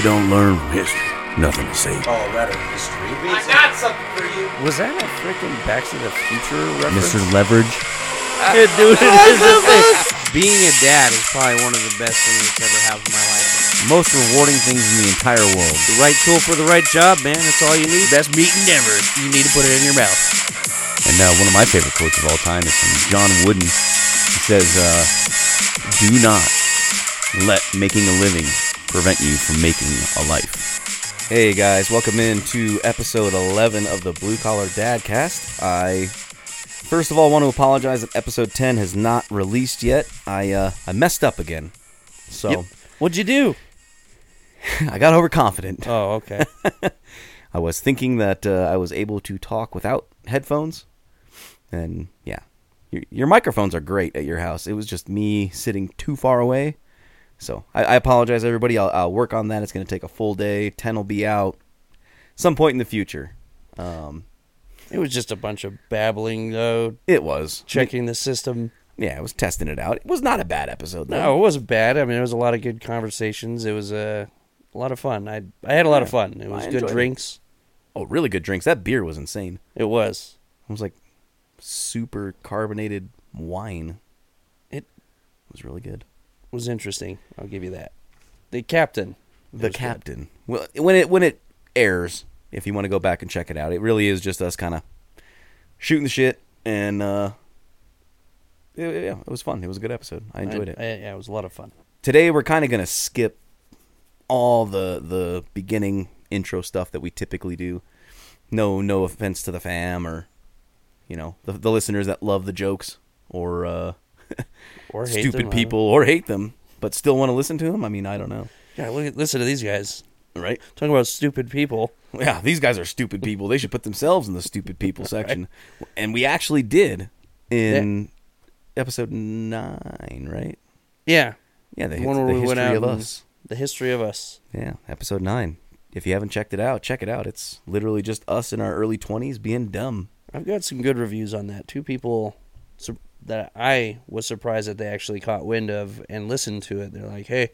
you don't learn from history, nothing to say. Colorado history. I got something for you. Was that a freaking Back to the Future reference? Mr. Leverage. Dude, here's the thing. Being a dad is probably one of the best things that's ever happened in my life. Most rewarding things in the entire world. The right tool for the right job, man. That's all you need. Best meat in Denver. You need to put it in your mouth. And uh, one of my favorite quotes of all time is from John Wooden. He says, uh, "Do not let making a living prevent you from making a life." Hey guys, welcome in to episode 11 of the Blue Collar Dadcast. I first of all want to apologize that episode 10 has not released yet. I uh, I messed up again. So Yep. What'd you do? I got overconfident. Oh, okay. I was thinking that uh, I was able to talk without headphones, and yeah, your, your microphones are great at your house. It was just me sitting too far away, so I, I apologize, everybody. I'll, I'll work on that. It's going to take a full day. Ten will be out some point in the future. Um, it was just a bunch of babbling, though. it was Checking the system. Yeah, I was testing it out. It was not a bad episode. Though. No, it wasn't bad. I mean, it was a lot of good conversations. It was uh, a lot of fun. I I had a lot of fun. It was I good enjoyed it. drinks. Oh, really good drinks. That beer was insane. It was. It was like super carbonated wine. It was really good. Was interesting. I'll give you that. The captain. the was good. captain. Well, when it when it airs, if you want to go back and check it out, it really is just us kind of shooting the shit, and uh, yeah, yeah, it was fun. It was a good episode. I enjoyed I- it. I- yeah, it was a lot of fun. Today we're kind of gonna skip all the the beginning intro stuff that we typically do. No, no offense to the fam or you know the, the listeners that love the jokes or uh, Or hate stupid them, people or hate them, but still want to listen to them. I mean, I don't know, Yeah, look at, listen to these guys right? talking about stupid people. Yeah, these guys are stupid people. They should put themselves in the stupid people section. And we actually did in episode nine, right? Yeah, Yeah, the, The one where the we went history out of us. the history of us. Yeah, episode nine. If you haven't checked it out, check it out. It's literally just us in our early twenties being dumb. I've got some good reviews on that. Two people that I was surprised that they actually caught wind of and listened to it. They're like, "Hey,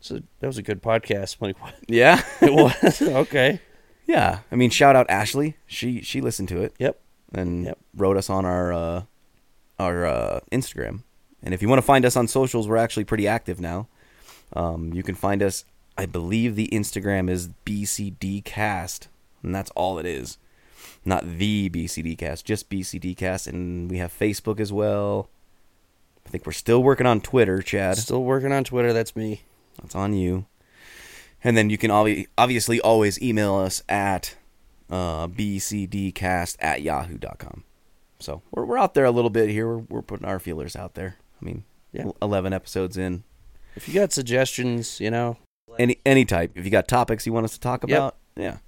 so that was a good podcast." I'm like, what? Yeah, It was okay. yeah. I mean, shout out Ashley. She she listened to it Yep. and Yep. wrote us on our uh, our uh, Instagram. And if you want to find us on socials, we're actually pretty active now. Um, you can find us. I believe the Instagram is BCDcast, and that's all it is. Not the BCDcast, just BCDcast, and we have Facebook as well. I think we're still working on Twitter, Chad. Still working on Twitter. That's me. That's on you. And then you can obviously always email us at uh, bcdcast at yahoo.com. So we're, we're out there a little bit here. We're, we're putting our feelers out there. I mean, Yeah. 11 episodes in. If you got suggestions, you know, Any any type. If you got topics you want us to talk Yep. about, yeah,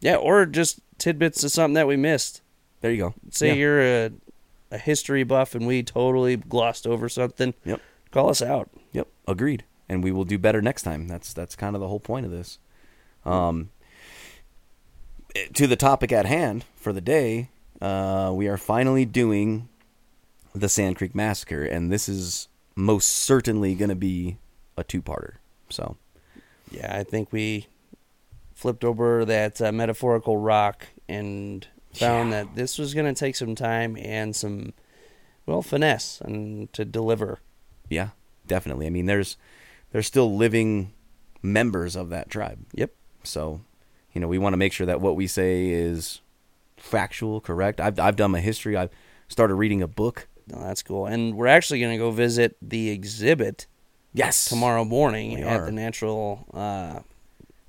yeah, or just tidbits of something that we missed. there you go. Say Yeah. you're a a history buff and we totally glossed over something. Yep. Call us out. Yep, agreed. And we will do better next time. That's that's kind of the whole point of this. Um, eh, to the topic at hand for the day, uh, we are finally doing the Sand Creek Massacre, and this is most certainly going to be a two-parter. So, Yeah, I think we flipped over that uh, metaphorical rock and found that this was going to take some time and some, well, finesse and to deliver. yeah, definitely. I mean, there's there's still living members of that tribe. Yep. So, you know, we want to make sure that what we say is factual, correct. I've I've done my history. I've started reading a book. No, that's cool. And we're actually going to go visit the exhibit Yes, tomorrow morning We at are. the Natural. Uh,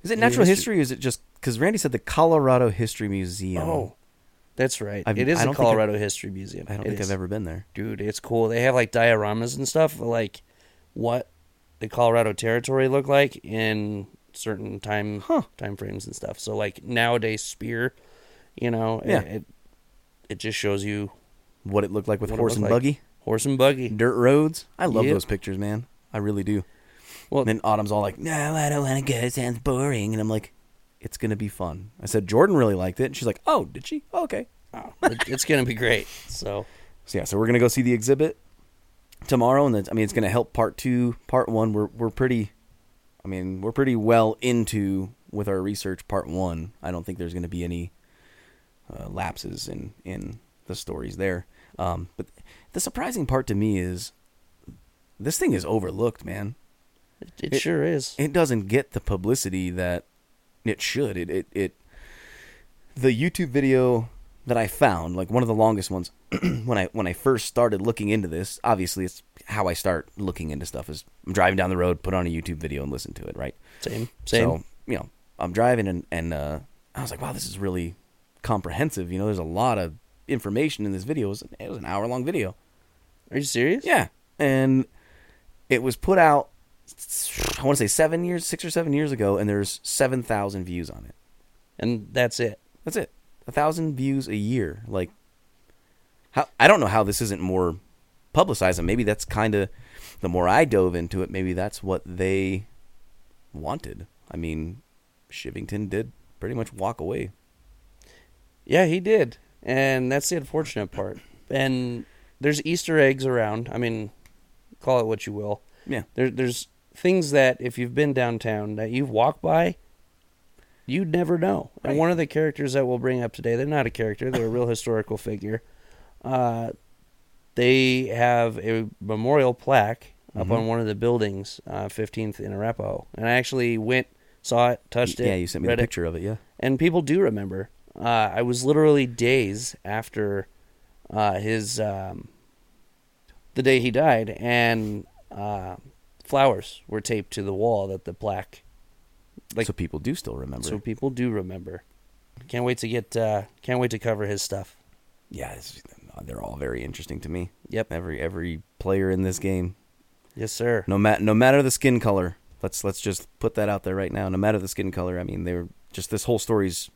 Is it natural history- or is it just because Randy said the Colorado History Museum? Oh, that's right. I've- it is I the don't think I've- Colorado History Museum. I don't It think is. I've ever been there. Dude, it's cool. They have like dioramas and stuff, of, like what the Colorado Territory looked like in certain time time frames and stuff. So like nowadays spear, you know, Yeah. it, it it just shows you What it looked like with What it horse looked and like. buggy, horse and buggy. dirt roads. I love Yep. those pictures, man. I really do. Well, And then Autumn's all like, "No, I don't want to go. It sounds boring." And I'm like, "It's gonna be fun." I said Jordan really liked it, and she's like, "Oh, did she? Oh, okay." oh, it's gonna be great. So So yeah, so we're gonna go see the exhibit tomorrow, and I mean it's gonna help part two, part one. We're we're pretty I mean, we're pretty well into with our research part one. I don't think there's going to be any uh, lapses in in the stories there. Um, but the surprising part to me is this thing is overlooked, man. It, it, sure is. It doesn't get the publicity that it should. It it it the YouTube video that I found, like one of the longest ones, when I when I first started looking into this. Obviously, it's how I start looking into stuff. Is I'm driving down the road, put on a YouTube video, and listen to it. Right. Same. Same. So you know, I'm driving and and uh, I was like, wow, this is really comprehensive. You know, there's a lot of information in this video. It was, it was an hour long video. Are you serious? Yeah, and it was put out. I want to say seven years, six or seven years ago, and there's seven thousand views on it. And that's it. That's it. A thousand views a year. Like, how I don't know how this isn't more publicized, and maybe that's kind of the more I dove into it, maybe that's what they wanted. I mean, Chivington did pretty much walk away. Yeah, he did, and that's the unfortunate part. And there's Easter eggs around. I mean, call it what you will. Yeah. There, there's things that if you've been downtown that you've walked by, you'd never know. Right. And one of the characters that we'll bring up today, they're not a character; they're a real historical figure. Uh, they have a memorial plaque up mm-hmm. on one of the buildings, uh, 15th in Arapahoe. And I actually went, saw it, touched it. Yeah, you sent me the picture it. of it, yeah. And people do remember. Uh, I was literally days after uh, his um, the day he died, and uh, flowers were taped to the wall that the plaque. Like, so people do still remember. So people do remember. Can't wait to get. Uh, can't wait to cover his stuff. Yeah, they're all very interesting to me. Yep. Every every player in this game. Yes, sir. No matter no matter the skin color. Let's let's just put that out there right now. No matter the skin color, I mean, they're just this whole story's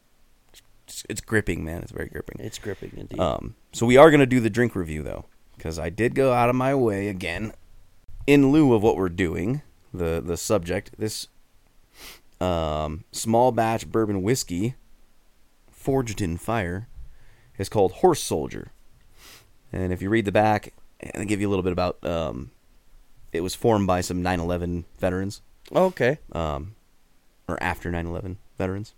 it's, it's gripping, man. It's very gripping. It's gripping indeed. Um, so we are going to do the drink review though, because I did go out of my way again, in lieu of what we're doing. The the subject this um, small batch bourbon whiskey, forged in fire, is called Horse Soldier. And if you read the back, and give you a little bit about, um, it was formed by some 9/11 veterans. Oh, okay. Um, or after 9/11 veterans.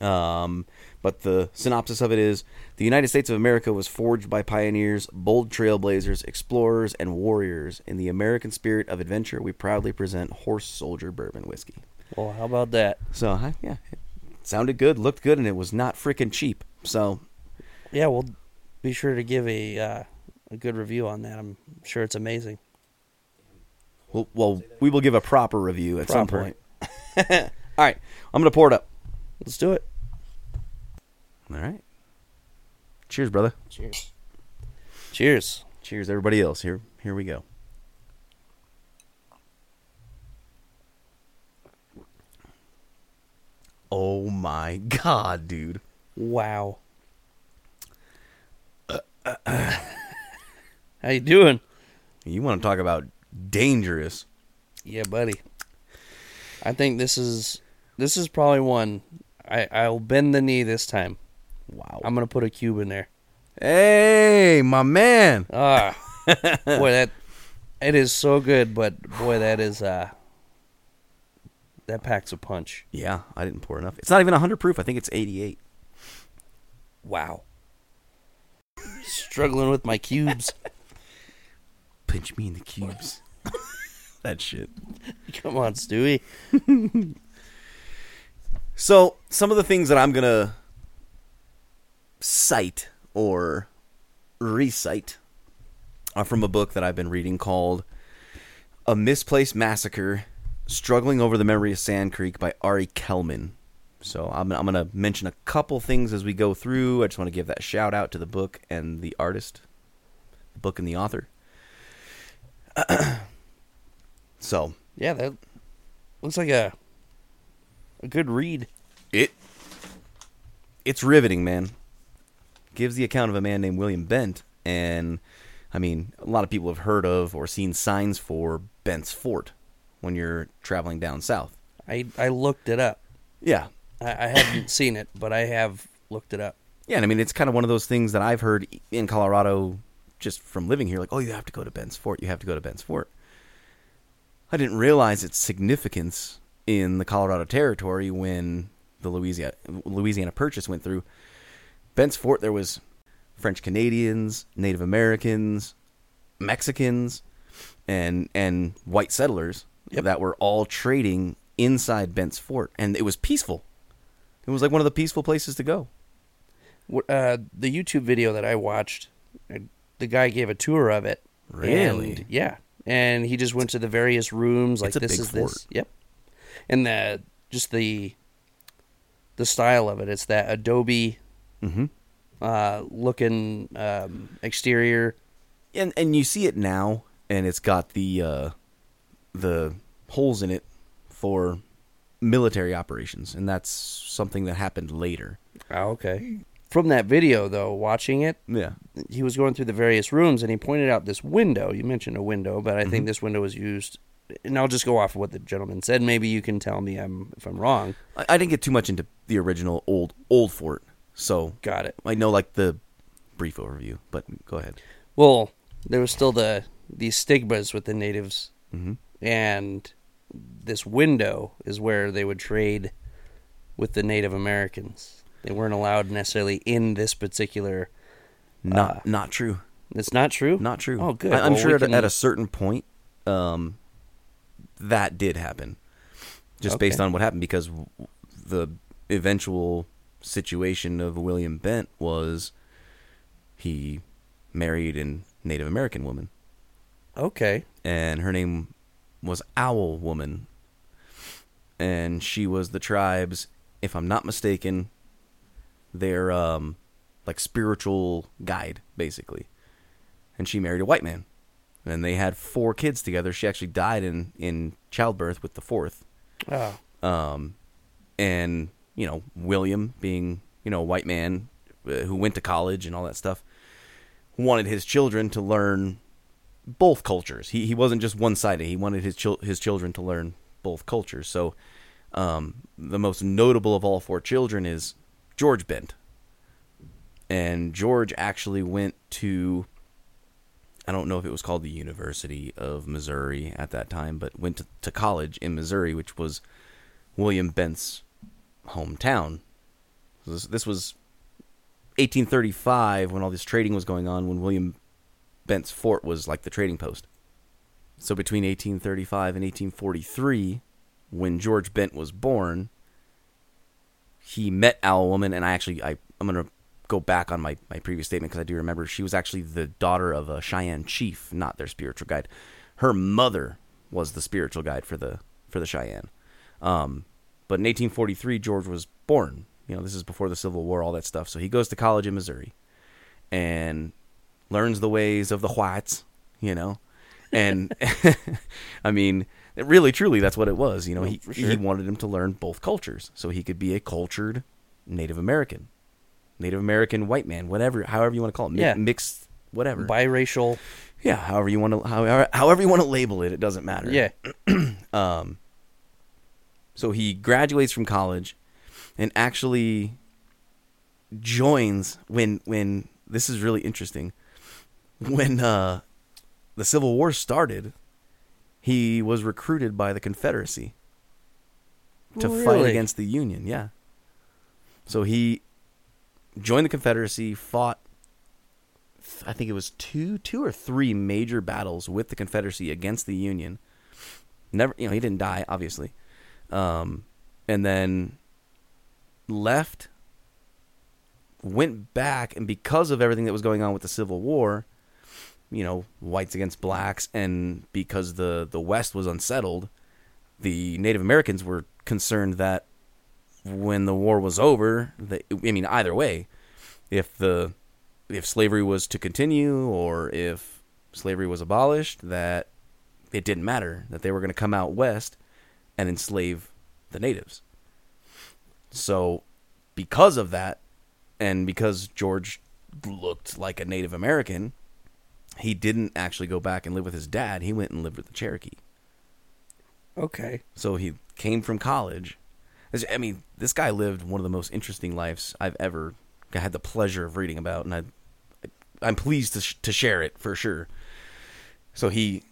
Um, but the synopsis of it is the United States of America was forged by pioneers, bold trailblazers, explorers, and warriors. In the American spirit of adventure, we proudly present Horse Soldier Bourbon Whiskey. Well, how about that? So, yeah, it sounded good, looked good, and it was not freaking cheap. So, yeah, we'll be sure to give a uh, a good review on that. I'm sure it's amazing. Well, well we will give a proper review at proper. some point. All right, I'm gonna pour it up. Let's do it. All right. Cheers, brother. Cheers. Cheers. Cheers, everybody else. Here, here we go. Oh my god, dude! Wow. How you doing? You want to talk about dangerous? Yeah, buddy. I think this is this is probably one. I I'll bend the knee this time. Wow. I'm gonna put a cube in there. Hey, my man. Ah, boy, that it is so good, but boy, that is uh that packs a punch. Yeah, I didn't pour enough. It's not even 100 proof. I think it's 88. Wow. Struggling with my cubes. Pinch me in the cubes. that shit. Come on, Stewie. so, some of the things that I'm going to cite or recite are from a book that I've been reading called A Misplaced Massacre Struggling Over the Memory of Sand Creek by Ari Kelman. So I'm, I'm going to mention a couple things as we go through. I just want to give that shout out to the book and the artist, the book and the author. so yeah, that looks like a a good read. It it's riveting, man. Gives the account of a man named William Bent, and I mean, a lot of people have heard of or seen signs for Bent's Fort when you're traveling down south. I I looked it up. Yeah, I, I haven't seen it, but I have looked it up. Yeah, and I mean it's kind of one of those things that I've heard in Colorado just from living here. Like, oh, you have to go to Bent's Fort. You have to go to Bent's Fort. I didn't realize its significance in the Colorado Territory when the Louisiana Louisiana Purchase went through. Bent's Fort, there was French Canadians, Native Americans, Mexicans, and and white settlers Yep. that were all trading inside Bent's Fort, and it was peaceful. It was like one of the peaceful places to go. Uh, the YouTube video that I watched, uh, the guy gave a tour of it. Really? And, yeah, and he just went to the various rooms. Like this is fort. this. Yep. And the just the the style of it. It's that Adobe Mm-hmm. uh, looking um, exterior. and and you see it now, and it's got the uh, the holes in it for military operations, and that's something that happened later. Oh, okay. From that video, though, watching it, Yeah, he was going through the various rooms and he pointed out this window. You mentioned a window, but I Mm-hmm. think this window was used. And I'll just go off of what the gentleman said. Maybe you can tell me I'm, if I'm wrong. I, I didn't get too much into the original old old fort, so Got it. I know like the brief overview. But go ahead. Well, there was still the these stigmas with the natives, Mm-hmm. and this window is where they would trade with the Native Americans. They weren't allowed necessarily in this particular. Not Uh, not true. It's not true. Not true. Oh, good. I, am Well, sure at, a- can- at a certain point, um, that did happen, just based on what happened because the eventual situation of William Bent was he married an Native American woman, Okay. and her name was Owl Woman, and she was the tribe's, if I'm not mistaken, their um, like spiritual guide, basically. And she married a white man, and they had four kids together. She actually died in in childbirth with the fourth. Oh, Um, and you know William, being you know a white man uh, who went to college and all that stuff, wanted his children to learn both cultures. He he wasn't just one sided. He wanted his chil- his children to learn both cultures. So, um, the most notable of all four children is George Bent, and George actually went to. I don't know if it was called the University of Missouri at that time, but went to, to college in Missouri, which was William Bent's hometown. This, this was 1835 when all this trading was going on, when William Bent's fort was like the trading post. So between 1835 and 1843, when George Bent was born, he met Owl Woman, and I actually I I'm gonna go back on my, my previous statement because I do remember she was actually the daughter of a Cheyenne chief, not their spiritual guide. Her mother was the spiritual guide for the for the Cheyenne. Um, but in 1843, George was born. You know, this is before the Civil War, all that stuff. So he goes to college in Missouri and learns the ways of the whites. You know, and I mean, really, truly, that's what it was. You know, he for he wanted him to learn both cultures, so he could be a cultured Native American, Native American white man, whatever, however you want to call it, mi- Yeah. mixed, whatever. biracial. yeah, however you want to, however, however you want to label it, it doesn't matter. Yeah. Um, so he graduates from college and actually joins when when this is really interesting. When uh, the Civil War started, he was recruited by the Confederacy to fight against the Union. Yeah. So he joined the Confederacy, fought I think it was two two or three major battles with the Confederacy against the Union. Never, you know, he didn't die, obviously. Um, and then left, went back, and because of everything that was going on with the Civil War, you know, whites against blacks, and because the the West was unsettled, the Native Americans were concerned that when the war was over, that I mean, either way, if the if slavery was to continue or if slavery was abolished, that it didn't matter that they were going to come out west and enslave the natives. So, because of that, and because George looked like a Native American, he didn't actually go back and live with his dad. He went and lived with the Cherokee. Okay. So he came from college. I mean, this guy lived one of the most interesting lives I've ever had the pleasure of reading about, and I, I'm pleased to sh- to share it for sure. So he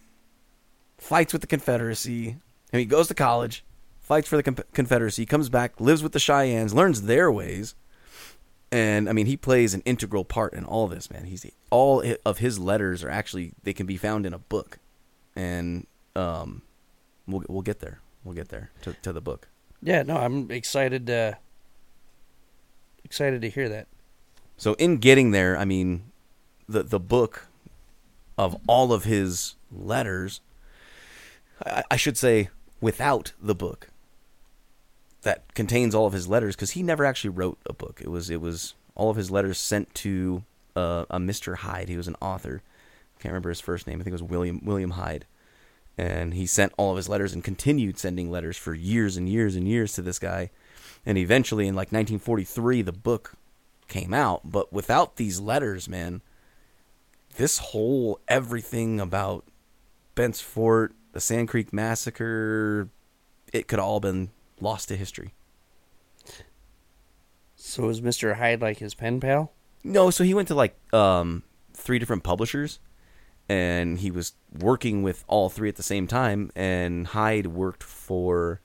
fights with the Confederacy. And he goes to college, fights for the Con- Confederacy, comes back, lives with the Cheyennes, learns their ways. And I mean, he plays an integral part in all this, man. He's all of his letters are actually they can be found in a book, and um, we'll we'll get there. We'll get there to to the book. Yeah, no, I'm excited. Uh, excited to hear that. So in getting there, I mean, the the book of all of his letters, I, I should say, without the book that contains all of his letters, because he never actually wrote a book. It was it was all of his letters sent to uh, a Mr. Hyde. He was an author. I Can't remember his first name. I think it was William William Hyde. And he sent all of his letters and continued sending letters for years and years and years to this guy. And eventually, in like 1943, the book came out. But without these letters, man, this whole everything about Bent's Fort, the Sand Creek Massacre, it could all been lost to history. So was Mr. Hyde like his pen pal? No, so he went to like um, three different publishers and he was working with all three at the same time and Hyde worked for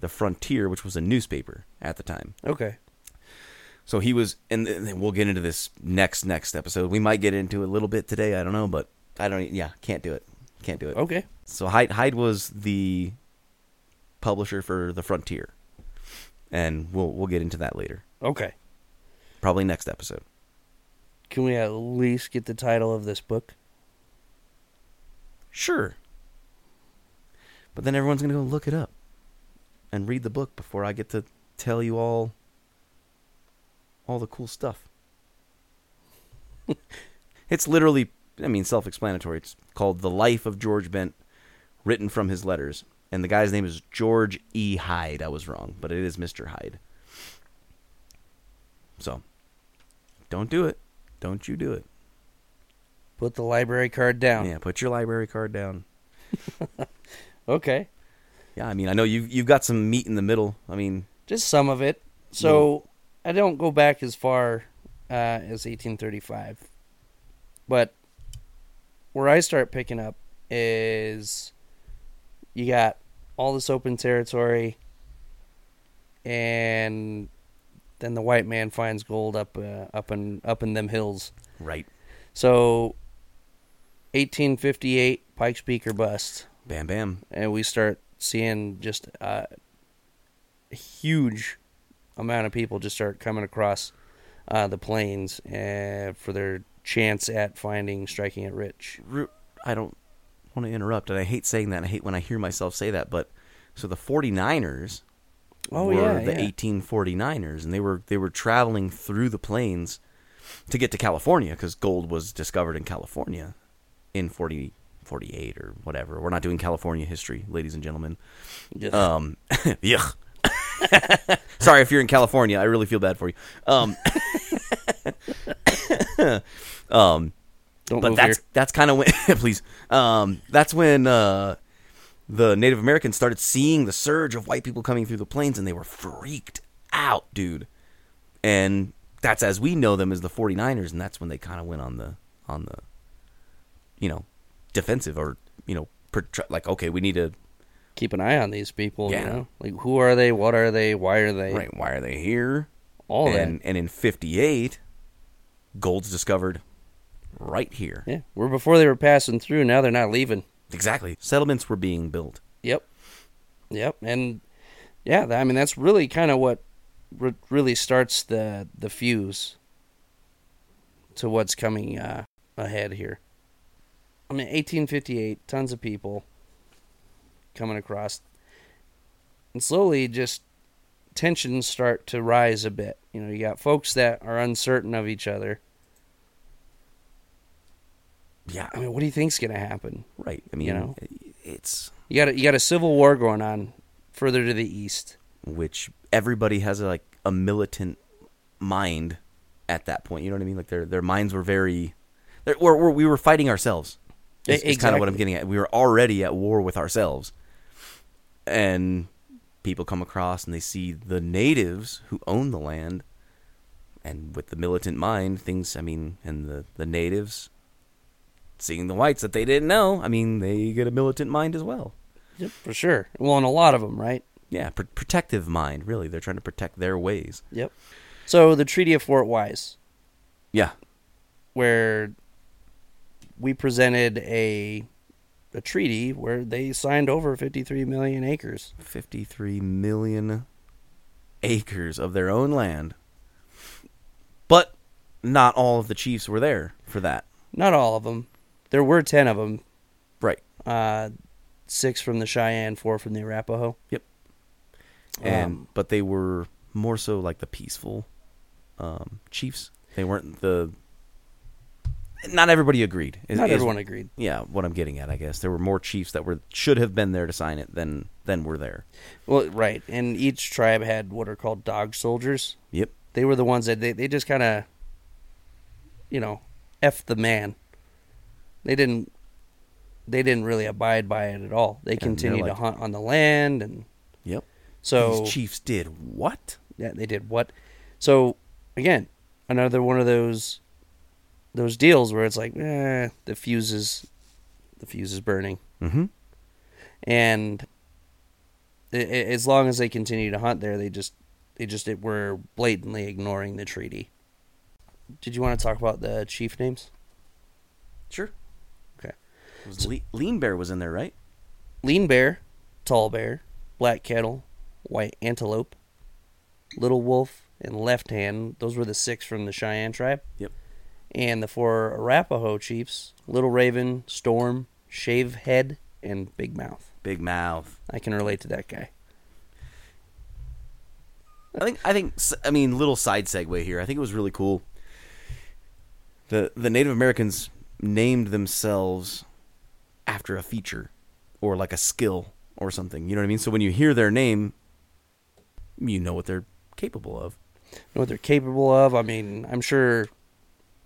the Frontier, which was a newspaper at the time. Okay. So he was, and then we'll get into this next next episode. We might get into it a little bit today. I don't know, but I don't. Yeah, can't do it. Can't do it. Okay. So Hyde Hyde was the publisher for the Frontier, and we'll we'll get into that later. Okay. Probably next episode. Can we at least get the title of this book? Sure. But then everyone's gonna go look it up and read the book before I get to tell you all all the cool stuff. it's literally, I mean, self explanatory. It's called The Life of George Bent, written from his letters. And the guy's name is George E. Hyde. I was wrong, but it is Mr. Hyde. So, don't do it. Don't you do it. Put the library card down. Yeah, put your library card down. okay. Yeah, I mean, I know you've, you've got some meat in the middle. I mean, just some of it. So I don't go back as far uh, as 1835, but where I start picking up is you got all this open territory, and then the white man finds gold up uh, up in up in them hills. Right. So, 1858, Pikes Peak or bust. Bam, bam. And we start seeing just uh, a huge amount of people just start coming across uh, the plains uh, for their chance at finding striking it rich. I don't want to interrupt, and I hate saying that. I hate when I hear myself say that, but so the 49ers oh, were yeah, the yeah. 1849ers, and they were they were traveling through the plains to get to California because gold was discovered in California in 40, 48 or whatever. We're not doing California history, ladies and gentlemen. Yes. Um. Sorry if you're in California. I really feel bad for you. Um, um, Don't but move that's here. that's kind of when please. Um, that's when uh, the Native Americans started seeing the surge of white people coming through the plains, and they were freaked out, dude. And that's as we know them as the 49ers, and that's when they kind of went on the on the, you know, defensive or you know, like okay, we need to Keep an eye on these people. Yeah. You know, like who are they? What are they? Why are they? right. Why are they here? All and that. and in 58, gold's discovered right here. Yeah, we're before they were passing through. Now they're not leaving. Exactly. Settlements were being built. Yep. Yep. And yeah, I mean that's really kind of what re- really starts the the fuse to what's coming uh, ahead here. I mean, 1858, tons of people coming across, and slowly just tensions start to rise a bit. You know, you got folks that are uncertain of each other. Yeah. I mean, what do you think's going to happen? Right. I mean, You know? it's You got a, you got a civil war going on further to the east. which everybody has a, like a militant mind at that point. You know what I mean? Like their their minds were very. We're, we're, we were fighting ourselves. Is, is kind of what I'm getting at. We were already at war with ourselves, and people come across and they see the natives who own the land, and with the militant mind, things. I mean, and the the natives seeing the whites that they didn't know, I mean, they get a militant mind as well. Yep, for sure. Well, and a lot of them, right? Yeah, pr- protective mind. Really, they're trying to protect their ways. Yep. So the Treaty of Fort Wise, Yeah, where we presented a a treaty where they signed over 53 million acres. 53 million acres of their own land. But not all of the chiefs were there for that. Not all of them. There were 10 of them. Right. Uh, six from the Cheyenne, four from the Arapaho. Yep. And Um, but they were more so like the peaceful um, chiefs. They weren't the. Not everybody agreed. is- Not is- everyone agreed. Yeah, what I'm getting at, I guess there were more chiefs that were should have been there to sign it than than were there. Well, right. And each tribe had what are called dog soldiers. Yep. They were the ones that they, they just kind of, you know, F the man. They didn't. They didn't really abide by it at all. They Yeah, and they're continued to hunt on the land, and Yep. so These chiefs did what? Yeah, they did what? So again, another one of those those deals where it's like, eh, the fuse is the fuse is burning, Mm-hmm. and i- i- as long as they continue to hunt there, they just they just it, were blatantly ignoring the treaty. Did you want to talk about the chief names? Sure. Okay. Was Le- Lean Bear was in there, right? Lean bear, tall bear, black kettle, white antelope, little wolf, and left hand. Those were the six from the Cheyenne tribe. Yep. And the four Arapaho chiefs: Little Raven, Storm, Shave Head, and Big Mouth. Big Mouth. I can relate to that guy. I think I think I mean little side segue here. I think it was really cool. The the Native Americans named themselves after a feature or like a skill or something. You know what I mean? So when you hear their name, you know what they're capable of. Know what they're capable of. I mean, I'm sure.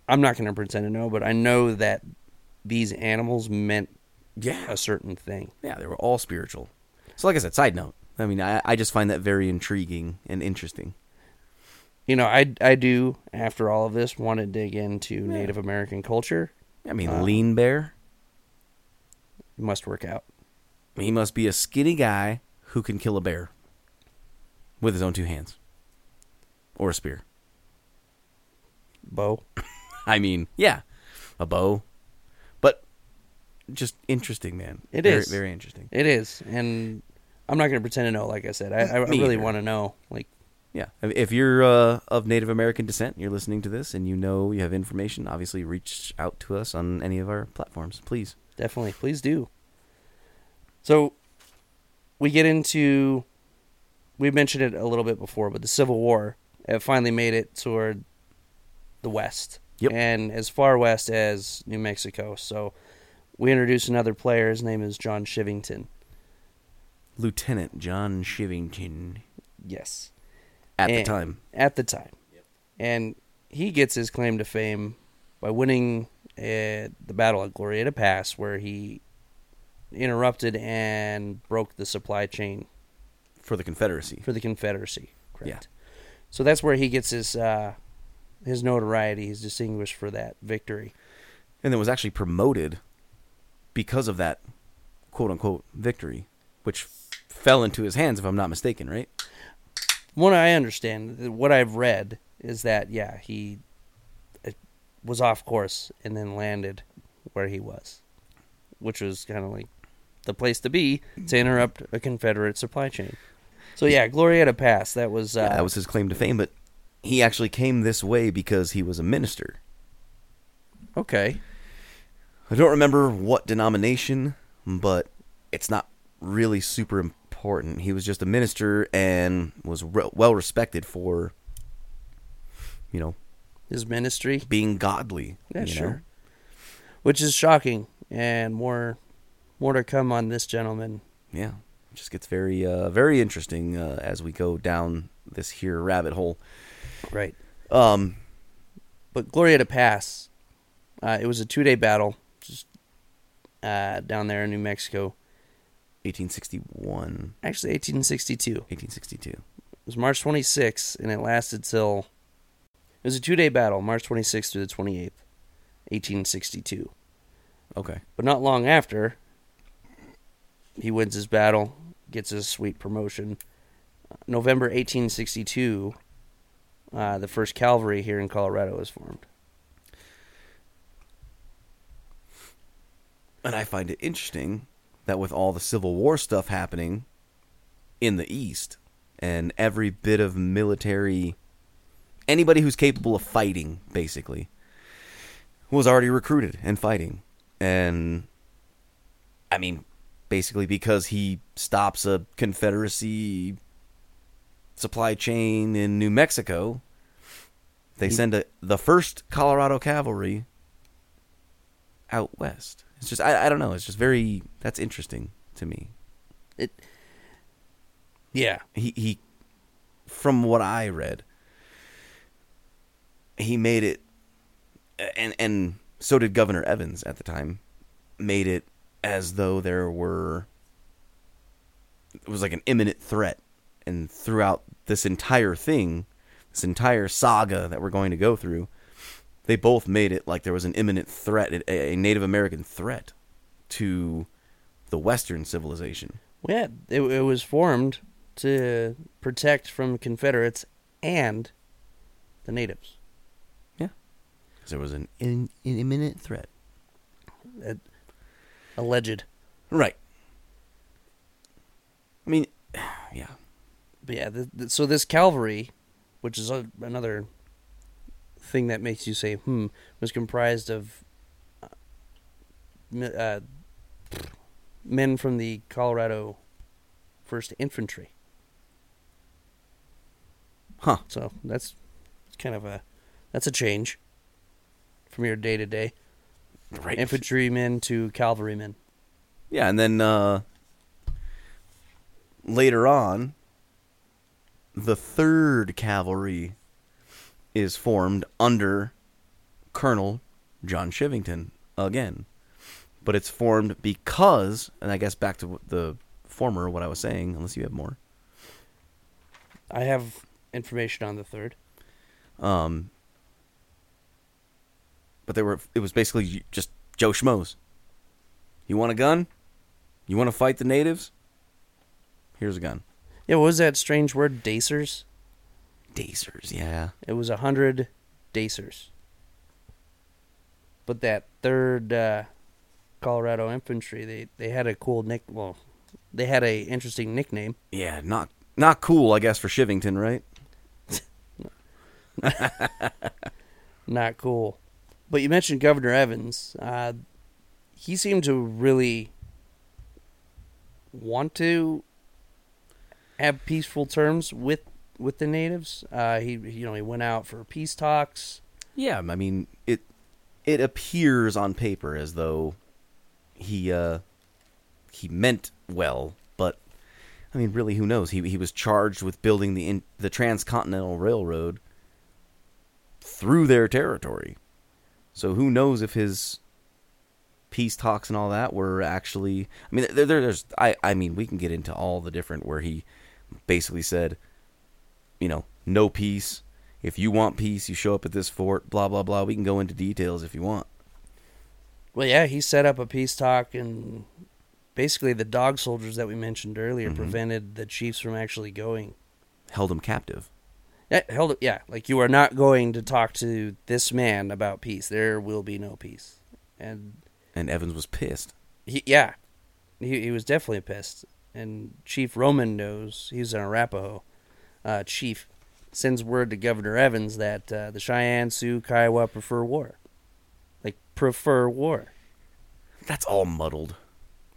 I'm not going to pretend to know, but I know that these animals meant Yeah. a certain thing. Yeah, they were all spiritual. So like I said, side note. I mean, I, I just find that very intriguing and interesting. You know, I I do after all of this want to dig into Native American culture. I mean, Uh, Lean Bear, It must work out. he must be a skinny guy who can kill a bear with his own two hands or a spear. Bo. I mean, yeah, a bow, but just interesting, man. It very, is. very interesting. It is, and I'm not going to pretend to know. Like I said, I, I really want to know. Like, Yeah, if- you're uh, of Native American descent, you're listening to this, and you know you have information, obviously reach out to us on any of our platforms, please. definitely, please do. So, we get into. We mentioned it a little bit before, but the Civil War finally made it toward the west, Yep. and as far west as New Mexico. So, we introduce another player. His name is John Chivington. Lieutenant John Chivington Yes. at the time. at the time. Yep. And he gets his claim to fame by winning uh, the Battle at Glorieta Pass, where he interrupted and broke the supply chain for the Confederacy. for the Confederacy. Correct. So that's where he gets his uh, his notoriety. He's distinguished for that victory. and then was actually promoted because of that quote unquote victory, which fell into his hands, if I'm not mistaken, right? What I understand, what I've read, is that yeah, he uh, was off course and then landed where he was, which was kind of like the place to be to interrupt a Confederate supply chain. So yeah, Glorieta Pass. That was uh, Yeah, that was his claim to fame, but he actually came this way because he was a minister. okay. I don't remember what denomination, but it's not really super important. He was just a minister and was re- well respected for, you know, His ministry, being godly. yeah, you sure, know? which is shocking, and more, more to come on this gentleman. Yeah, it just gets very, uh, very interesting uh, as we go down this here rabbit hole. Right. Um, But Glorieta Pass, uh, it was a two day battle, just uh, down there in New Mexico. 1861, Actually, 1862. 1862. It was March 26th, and it lasted till. It was a two day battle, March 26th through the 28th, 1862. Okay. But not long after, he wins his battle, gets his sweet promotion. November 1862, uh, the first cavalry here in Colorado was formed. And I find it interesting that with all the Civil War stuff happening in the East and every bit of military, anybody who's capable of fighting, basically, was already recruited and fighting. And, I mean, basically because he stops a Confederacy supply chain in New Mexico, they send a, the first Colorado cavalry out west. It's just I, I don't know. It's just very that's interesting to me. It, yeah, He he, from what I read, he made it, and and so did Governor Evans at the time, made it as though there were. It was like an imminent threat, and throughout this entire thing, this entire saga that we're going to go through, they both made it like there was an imminent threat, a, Native American threat to the Western civilization. Well, yeah, it, it was formed to protect from Confederates and the natives. Yeah, because there was an, in, an imminent threat. It, alleged. Right. I mean, yeah. But yeah, th th so this cavalry, which is a, another thing that makes you say, hmm, was comprised of uh, uh, men from the Colorado First Infantry. Huh. So that's it's kind of a that's a change from your day to day Right. infantrymen to cavalrymen. Yeah, and then uh, later on, the third cavalry is formed under Colonel John Chivington again. But it's formed because, and I guess back to the former, what I was saying, unless you have more. I have information on the third. Um, but they were. It was basically just Joe Schmoes. You want a gun? You want to fight the natives? Here's a gun. Yeah, what was that strange word, dacers? Dacers, yeah. It was a hundred dacers. But that third uh, Colorado infantry, they they had a cool nick. Well, they had a interesting nickname. Yeah, not not cool, I guess, for Chivington, right? Not cool. But you mentioned Governor Evans. Uh, he seemed to really want to have peaceful terms with with the natives. Uh, he you know he went out for peace talks. Yeah, I mean it. It appears on paper as though he uh, he meant well, but I mean, really, who knows? He he was charged with building the in, the transcontinental railroad through their territory, so who knows if his peace talks and all that were actually? I mean, there, there, there's I I mean, we can get into all the different where he basically said, you know, no peace. If you want peace, you show up at this fort. Blah blah blah. We can go into details if you want. Well, yeah, he set up a peace talk, and basically the dog soldiers that we mentioned earlier Mhm. prevented the chiefs from actually going. Held him captive. Yeah, held. Yeah, like you are not going to talk to this man about peace. There will be no peace. And And Evans was pissed. he, yeah, he he was definitely pissed. And Chief Roman Nose he's an Arapaho. Uh, Chief sends word to Governor Evans that uh, the Cheyenne, Sioux, Kiowa prefer war. Like prefer war. That's all muddled.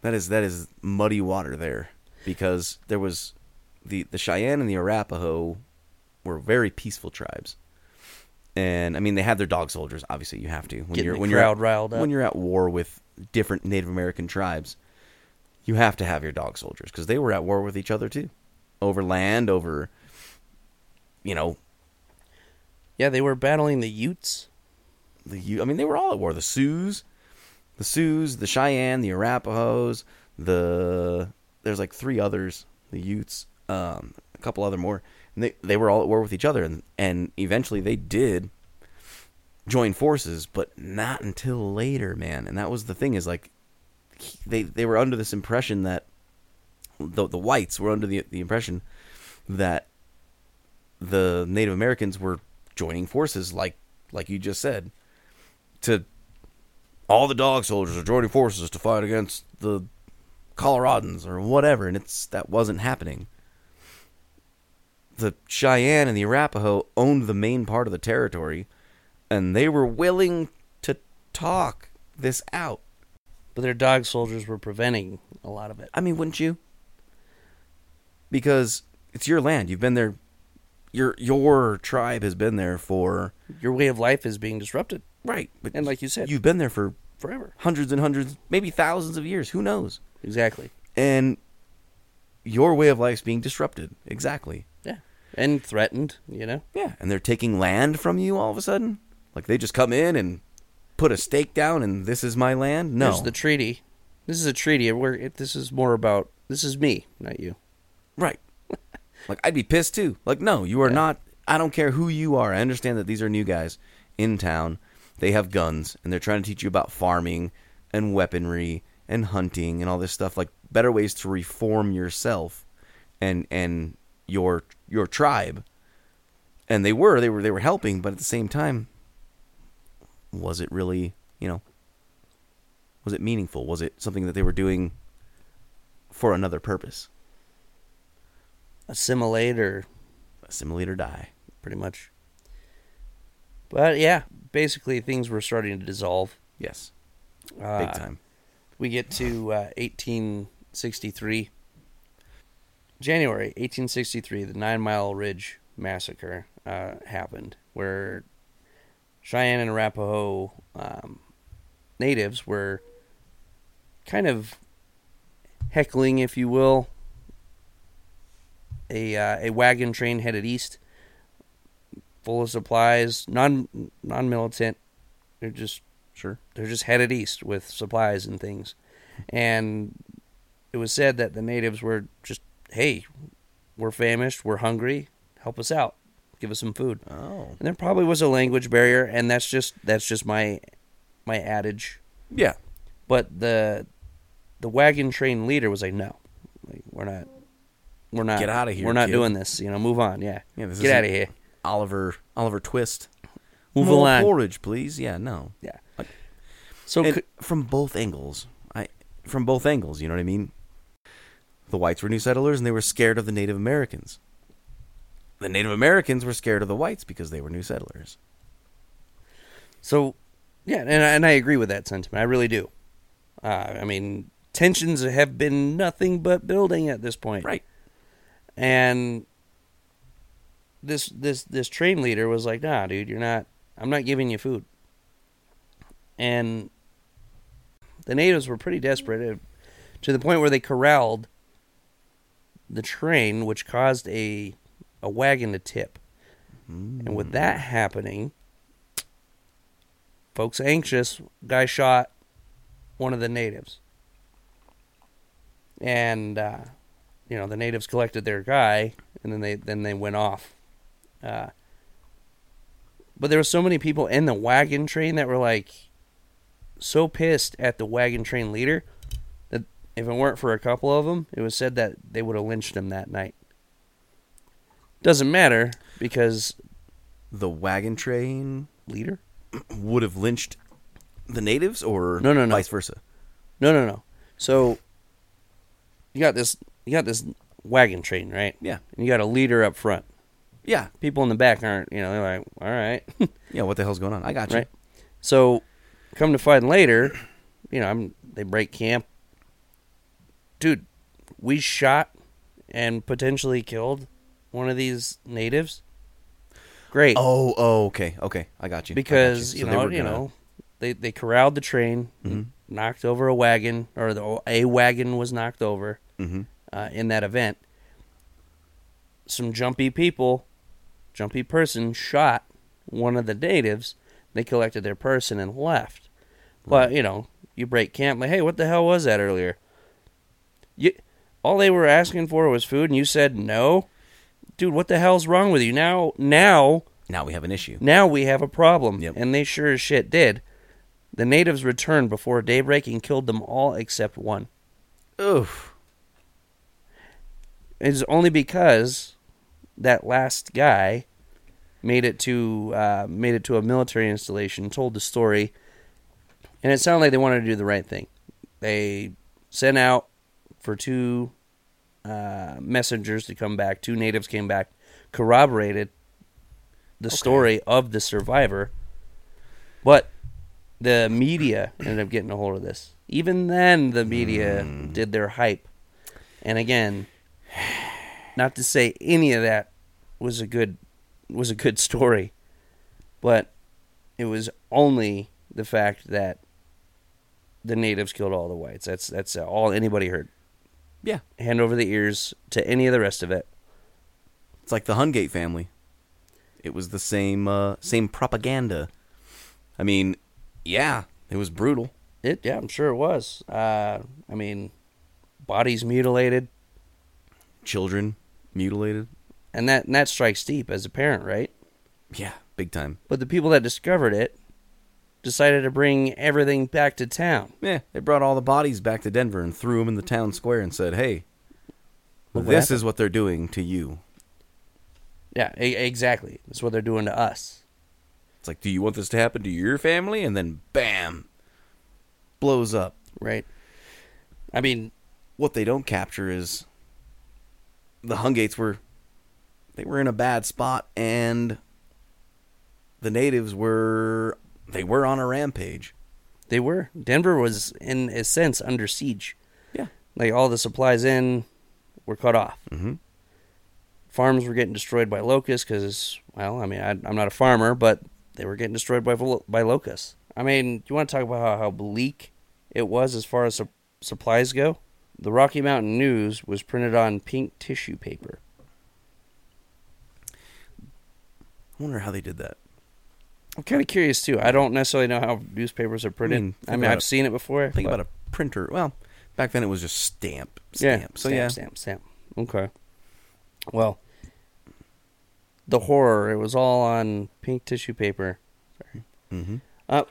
That is that is muddy water there because there was the the Cheyenne and the Arapaho were very peaceful tribes. And I mean they had their dog soldiers, obviously you have to. When Getting you're when crowd you're riled up. when you're at war with different Native American tribes, you have to have your dog soldiers because they were at war with each other too. Over land, over you know, Yeah, they were battling the Utes. the U- I mean, they were all at war. The Sioux, the Sioux, the Cheyenne, the Arapahoes, the there's like three others, the Utes, um, a couple other more. And they they were all at war with each other, and and eventually they did join forces, but not until later, man. And that was the thing is like they they were under this impression that the the whites were under the the impression that the Native Americans were joining forces, like like you just said, to all the dog soldiers are joining forces to fight against the Coloradans or whatever, and it's that wasn't happening. The Cheyenne and the Arapaho owned the main part of the territory, and they were willing to talk this out. But their dog soldiers were preventing a lot of it. I mean, wouldn't you? Because it's your land. You've been there. Your your tribe has been there for Your way of life is being disrupted right. But And like you said- you've been there for forever. hundreds and hundreds, maybe thousands of years. Who knows? Exactly. And your way of life's being disrupted. Exactly. Yeah. And threatened, you know? Yeah, and they're taking land from you all of a sudden. Like they just come in and put a stake down, and this is my land. No, There's the treaty. This is a treaty where this is more about this is me, not you. right. like I'd be pissed too. Like no, you are not. I don't care who you are. I understand that these are new guys in town. They have guns, and they're trying to teach you about farming and weaponry and hunting and all this stuff. Like better ways to reform yourself and and your your tribe. And they were they were they were helping, but at the same time, was it really you know was it meaningful was it something that they were doing for another purpose Assimilate or assimilate or die pretty much. But yeah, basically things were starting to dissolve. yes Uh, big time We get to uh, 1863. January 1863, the Nine Mile Ridge Massacre uh, happened, where Cheyenne and Arapaho um, natives were kind of heckling, if you will, a uh, a wagon train headed east, full of supplies, non non militant. They're just sure they're just headed east with supplies and things. And it was said that the natives were just, hey, we're famished, we're hungry, help us out, give us some food. oh And there probably was a language barrier, and that's just that's just my my adage. yeah But the the wagon train leader was like, no, like, we're not. We're not. Get out of here, We're not kid." doing this. You know, move on. Yeah. yeah this Get out of here. oliver oliver twist Move More along. porridge please yeah no Yeah. Like- So c- from both angles i from both angles you know what i mean the whites were new settlers and they were scared of the native americans the native americans were scared of the whites because they were new settlers So, yeah, and and I agree with that sentiment. I really do. Uh, I mean, tensions have been nothing but building at this point, right And this this this train leader was like, "Nah, dude, you're not. I'm not giving you food." And the natives were pretty desperate uh, to the point where they corralled the train, which caused a a wagon to tip. And with that happening, folks anxious, guy shot one of the natives. And uh, you know, the natives collected their guy and then they then they went off. Uh, but there were so many people in the wagon train that were like so pissed at the wagon train leader that if it weren't for a couple of them, it was said that they would have lynched him that night. Doesn't matter because the wagon train leader? would have lynched the natives or No, no, no. vice versa No, no, no. So you got this you got this wagon train, right? yeah And you got a leader up front. yeah People in the back aren't, you know, they're like, "All right." yeah what the hell's going on i got you right. So come to find later, you know, I'm, they break camp. Dude, we shot and potentially killed one of these natives. Great. oh oh okay okay i got you I got because So you know you gonna- know they they corralled the train, Mhm. knocked over a wagon, or the, a wagon was knocked over Mhm. uh, in that event. Some jumpy people, jumpy person shot one of the natives. They collected their person and left. But you know, you break camp like, hey, what the hell was that earlier? You, all they were asking for was food, and you said no. Dude, what the hell's wrong with you? Now, now Now we have an issue. Now we have a problem. Yep. And they sure as shit did. The natives returned before daybreak and killed them all except one. Oof. It's only because that last guy made it to uh, made it to a military installation, told the story, and it sounded like they wanted to do the right thing. They sent out for two uh, messengers to come back. Two natives came back, corroborated the story of the survivor, but the media ended up getting a hold of this. Even then, the media did their hype, and again, not to say any of that was a good was a good story, but it was only the fact that the natives killed all the whites. That's that's all anybody heard. Yeah. Hand over the ears to any of the rest of it. It's like the Hungate family. It was the same uh, same propaganda. I mean, yeah, it was brutal. It yeah, I'm sure it was. Uh, I mean, bodies mutilated, Children mutilated. and that and that strikes deep as a parent, right? Yeah, big time. But the people that discovered it decided to bring everything back to town. Yeah, they brought all the bodies back to Denver and threw them in the town square and said, "Hey, Look this happened." is what they're doing to you." Yeah, e- exactly. That's what they're doing to us. It's like, "Do you want this to happen to your family?" And then, bam, blows up. Right. I mean, What they don't capture is the Hungates were they were in a bad spot, and the natives were they were on a rampage. they were. Denver was, in a sense, under siege. Yeah. Like all the supplies in were cut off. Mhm. Farms were getting destroyed by locusts because, well, I mean, I, I'm not a farmer, but they were getting destroyed by by locusts. I mean, you want to talk about how, how bleak it was as far as su- supplies go? The Rocky Mountain News was printed on pink tissue paper. I wonder how they did that. I'm kind of curious too. I don't necessarily know how newspapers are printed. I mean, mean, I've it. seen it before. Think but- about a printer. Well, back then it was just stamp, Yeah. stamp. so stamp, yeah, Stamp, stamp. Okay. Well, the horror, it was all on pink tissue paper. Sorry. hmm Uh,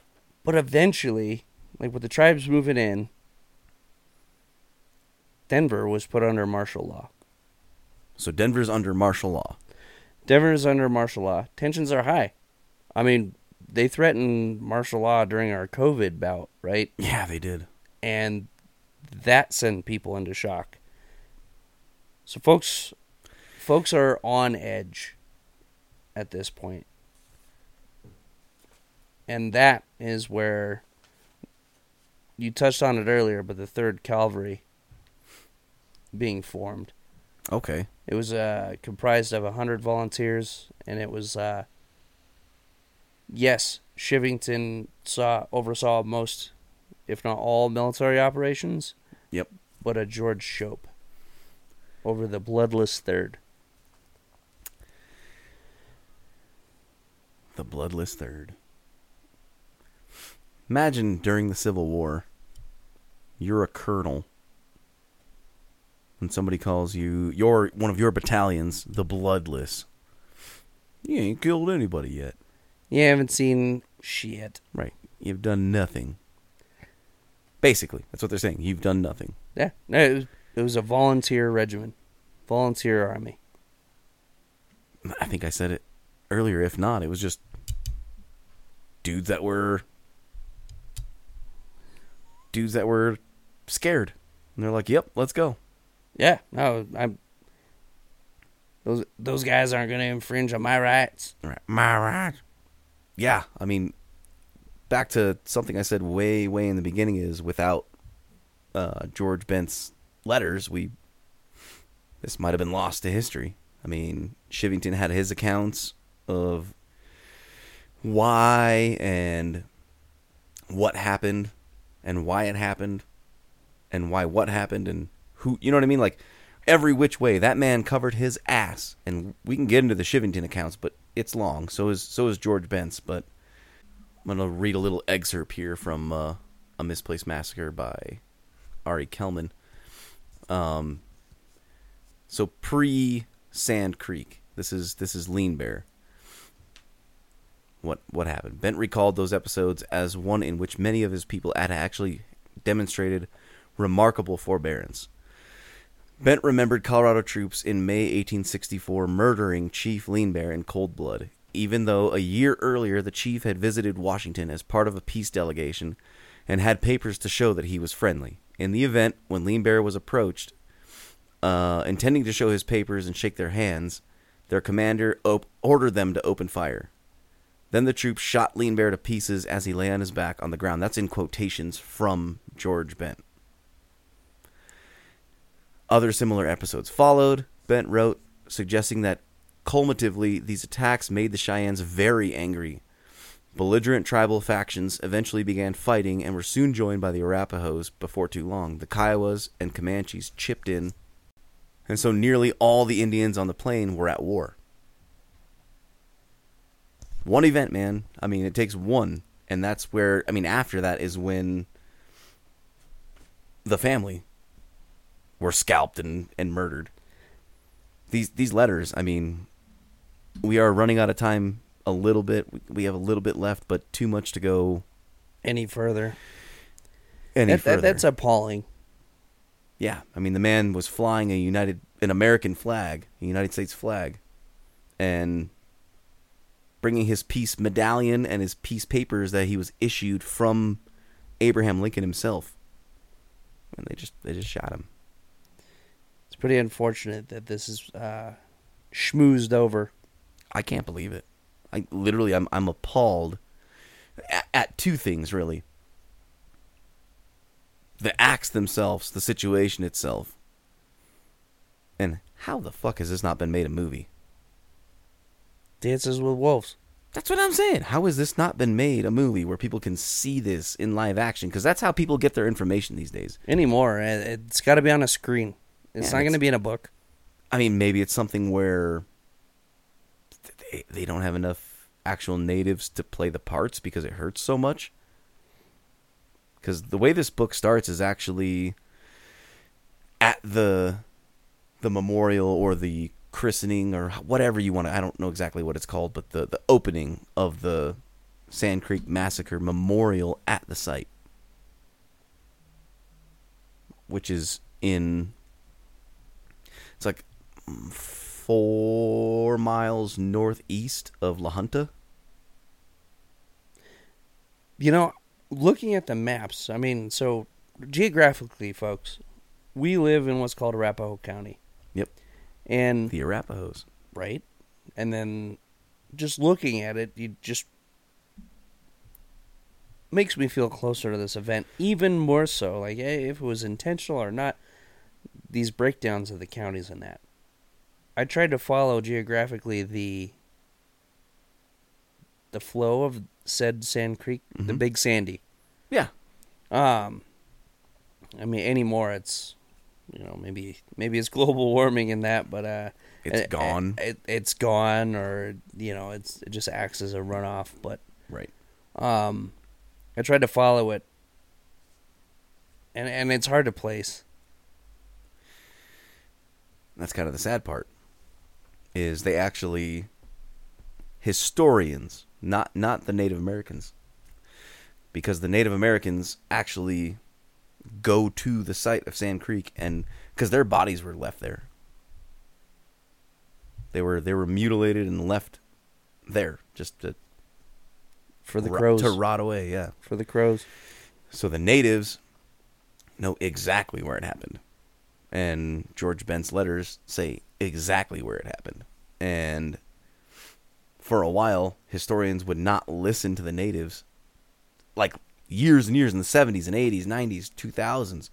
but eventually, like with the tribes moving in, Denver was put under martial law. So Denver's under martial law. Denver's under martial law. Tensions are high. I mean, they threatened martial law during our COVID bout, right? Yeah, they did. and that sent people into shock. So folks folks are on edge at this point. And that is where you touched on it earlier, but the third cavalry being formed. Okay. It was uh, comprised of 100 volunteers, and it was, uh, yes, Chivington saw oversaw most, if not all, military operations, Yep. but a George Shoup over the Bloodless Third. The bloodless third. Imagine during the Civil War, you're a colonel, and somebody calls you, you're one of your battalions, the bloodless. You ain't killed anybody yet. You haven't seen shit. Right. You've done nothing. Basically, that's what they're saying. You've done nothing. Yeah, no, it was, it was a volunteer regiment, volunteer army. I think I said it earlier. If not, it was just dudes that were dudes that were scared, and they're like, "Yep, let's go." Yeah, no, I'm. Those those guys aren't going to infringe on my rights. Right. My right. Yeah, I mean, back to something I said way, way in the beginning is without uh, George Bent's letters, we this might have been lost to history. I mean, Chivington had his accounts of why and what happened and why it happened and why what happened and who you know what I mean like every which way that man covered his ass and we can get into the Chivington accounts but it's long so is so is George Bent's but I'm to read a little excerpt here from uh, a misplaced massacre by Ari Kelman um so pre Sand Creek this is this is Lean Bear what what happened. Bent recalled those episodes as one in which many of his people had actually demonstrated remarkable forbearance. Bent remembered Colorado troops in May 1864 murdering Chief Lean Bear in cold blood, even though a year earlier the chief had visited Washington as part of a peace delegation and had papers to show that he was friendly. In the event, when Lean Bear was approached, uh, intending to show his papers and shake their hands, their commander op- ordered them to open fire. Then the troops shot Lean Bear to pieces as he lay on his back on the ground. That's in quotations from George Bent. Other similar episodes followed, Bent wrote, suggesting that culminatively these attacks made the Cheyennes very angry. Belligerent tribal factions eventually began fighting and were soon joined by the Arapahoes before too long. The Kiowas and Comanches chipped in, and so nearly all the Indians on the plain were at war. One event, man. I mean, it takes one, and that's where, I mean, after that is when the family were scalped and, and murdered. These these letters, I mean, we are running out of time a little bit. We have a little bit left, but too much to go any further. Any that, further. That, that's appalling. Yeah, I mean, the man was flying a United, an American flag, a United States flag, and bringing his peace medallion and his peace papers that he was issued from Abraham Lincoln himself. And they just they just shot him pretty unfortunate that this is uh, schmoozed over. I can't believe it. I literally, I'm I'm appalled at, at two things really. The acts themselves, the situation itself, and how the fuck has this not been made a movie? Dances with Wolves. That's what I'm saying. How has this not been made a movie where people can see this in live action? Because that's how people get their information these days. Anymore, it's got to be on a screen. It's yeah, not going to be in a book. I mean, maybe it's something where they, they don't have enough actual natives to play the parts because it hurts so much. Because the way this book starts is actually at the the memorial or the christening or whatever you want to I don't know exactly what it's called, but the, the opening of the Sand Creek Massacre memorial at the site. Which is in it's like four miles northeast of La Junta. You know, looking at the maps, I mean, so geographically, folks, we live in what's called Arapahoe County. Yep. And the Arapahoes. Right. And then just looking at it, you just makes me feel closer to this event even more so like hey, if it was intentional or not these breakdowns of the counties and that. I tried to follow geographically the the flow of said Sand Creek, mm-hmm. the Big Sandy. Yeah. Um I mean anymore it's you know, maybe maybe it's global warming in that, but uh it's it, gone. It, it, it's gone or you know, it's it just acts as a runoff, but Right. Um I tried to follow it and and it's hard to place. That's kind of the sad part. Is they actually historians, not not the Native Americans, because the Native Americans actually go to the site of Sand Creek and because their bodies were left there. They were they were mutilated and left there just to for the crows to rot away. Yeah, for the crows. So the natives know exactly where it happened and George Bent's letters say exactly where it happened. And for a while, historians would not listen to the natives, like years and years in the 70s and 80s, 90s, 2000s,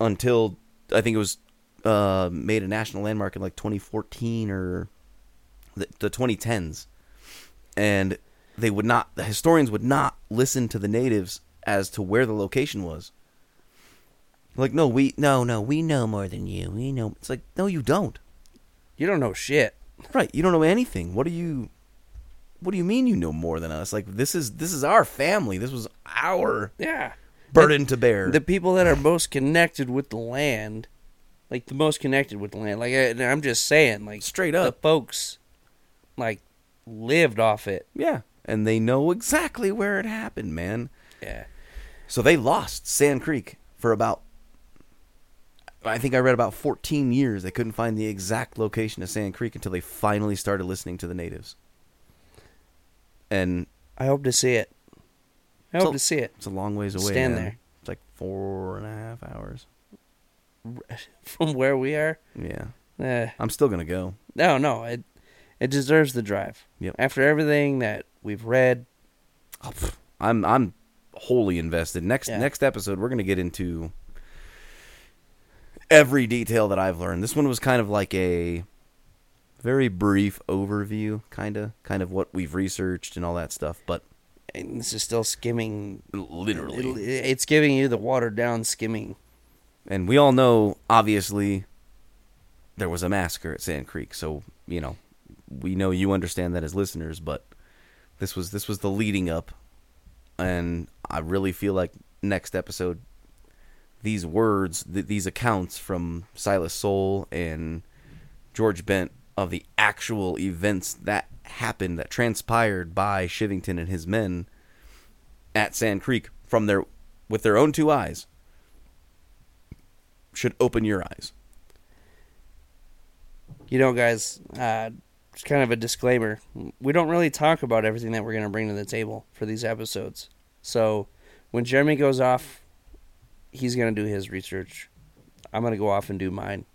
until I think it was uh, made a national landmark in like 2014 or the, the 2010s. And they would not, the historians would not listen to the natives as to where the location was like, no, we no, no, we know more than you. We know. It's like, no, you don't. You don't know shit. Right. You don't know anything. What do you? What do you mean you know more than us? Like this is this is our family. This was our yeah burden to bear. The people that are most connected with the land, like the most connected with the land. Like I, I'm just saying, like straight up, the folks, like lived off it. Yeah, and they know exactly where it happened, man. Yeah. So they lost Sand Creek for about I think I read about 14 years. They couldn't find the exact location of Sand Creek until they finally started listening to the natives. And I hope to see it. I hope So- to see it it's a long ways away. Stand man. there. It's like four and a half hours. from where we are. Yeah. Eh, I'm still gonna go. no, no, it it deserves the drive. Yep. After everything that we've read, Oh, I'm I'm wholly invested. Next Yeah. next episode, we're gonna get into every detail that I've learned. This one was kind of like a very brief overview, kind of kind of what we've researched and all that stuff. But and this is still skimming. literally, it's giving you the watered down skimming. and we all know, obviously, there was a massacre at Sand Creek. So you know, we know you understand that as listeners, but this was this was the leading up, and I really feel like next episode, these words, th- these accounts from Silas Soule and George Bent of the actual events that happened that transpired by Chivington and his men at Sand Creek from their with their own two eyes should open your eyes. You know, guys, uh, it's kind of a disclaimer. We don't really talk about everything that we're going to bring to the table for these episodes. So when Jeremy goes off, he's going to do his research. I'm going to go off and do mine.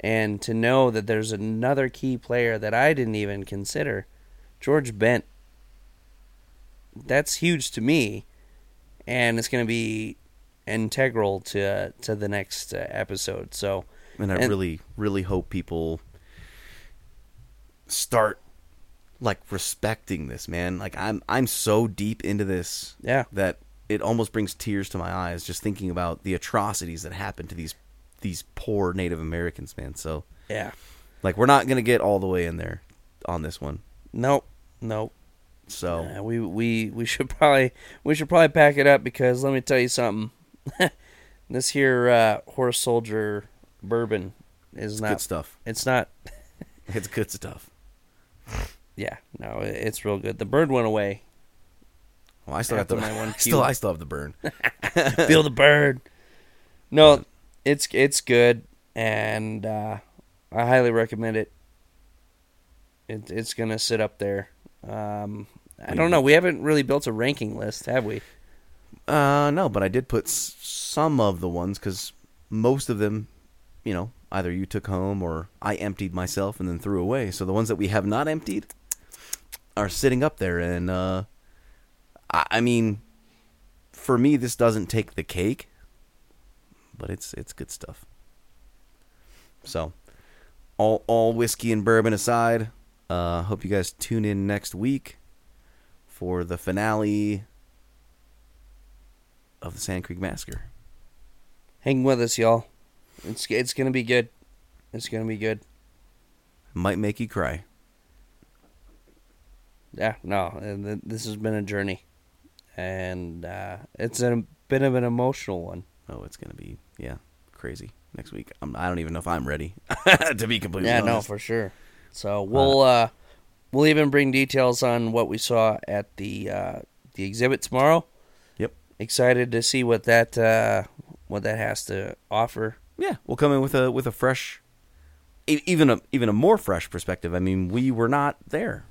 And to know that there's another key player that I didn't even consider, George Bent, that's huge to me. And it's going to be integral to to the next uh, episode. So And I And- really, really hope people start like respecting this, man. Like I'm I'm so deep into this yeah, that it almost brings tears to my eyes just thinking about the atrocities that happened to these these poor Native Americans, man. So yeah. like we're not gonna get all the way in there on this one. Nope, nope. So Uh, we we we should probably we should probably pack it up because let me tell you something. this here uh, horse soldier bourbon is it's not. good stuff. It's not. It's good stuff. Yeah, no, it's real good. The bird went away. Well, I still got After the my one still. I still have the burn. Feel the burn. No, it's it's good, and uh, I highly recommend it. It it's gonna sit up there. Um, I don't know. We haven't really built a ranking list, have we? Uh, no, but I did put s- some of the ones because most of them, you know, either you took home or I emptied myself and then threw away. So the ones that we have not emptied are sitting up there, and uh, I, I mean, for me, this doesn't take the cake, but it's it's good stuff. So, all all whiskey and bourbon aside, uh, hope you guys tune in next week for the finale of the Sand Creek Massacre. Hang with us, y'all. It's it's gonna be good. It's gonna be good. Might make you cry. Yeah, no, this has been a journey, and uh, it's a bit of an emotional one. Oh, it's gonna be yeah, crazy next week. I'm, I don't even know if I'm ready to be completely Yeah, no, for sure. So we'll uh, we'll even bring details on what we saw at the uh, the exhibit tomorrow. Yep. Excited to see what that uh, what that has to offer. yeah, we'll come in with a with a fresh, even a even a more fresh perspective. I mean, we were not there,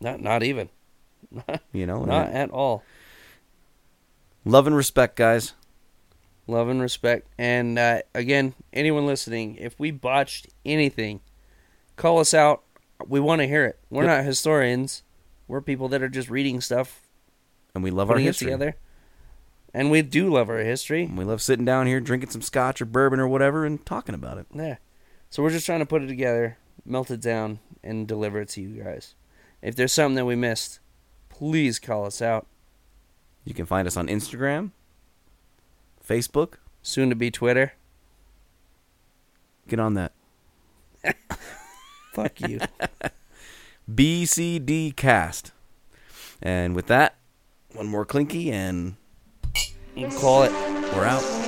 Not not even. you know. Not at all. Love and respect, guys. Love and respect. And uh, again, anyone listening, if we botched anything, call us out. We want to hear it. We're Yep. not historians. We're people that are just reading stuff, And we love our history. together. And we do love our history. And we love sitting down here, drinking some scotch or bourbon or whatever, and talking about it. Yeah. So we're just trying to put it together, melt it down, and deliver it to you guys. If there's something that we missed, please call us out. You can find us on Instagram, Facebook. Soon to be Twitter. Get on that. Fuck you. BCD Cast. And with that, one more clinky, and We'll call it. we're out.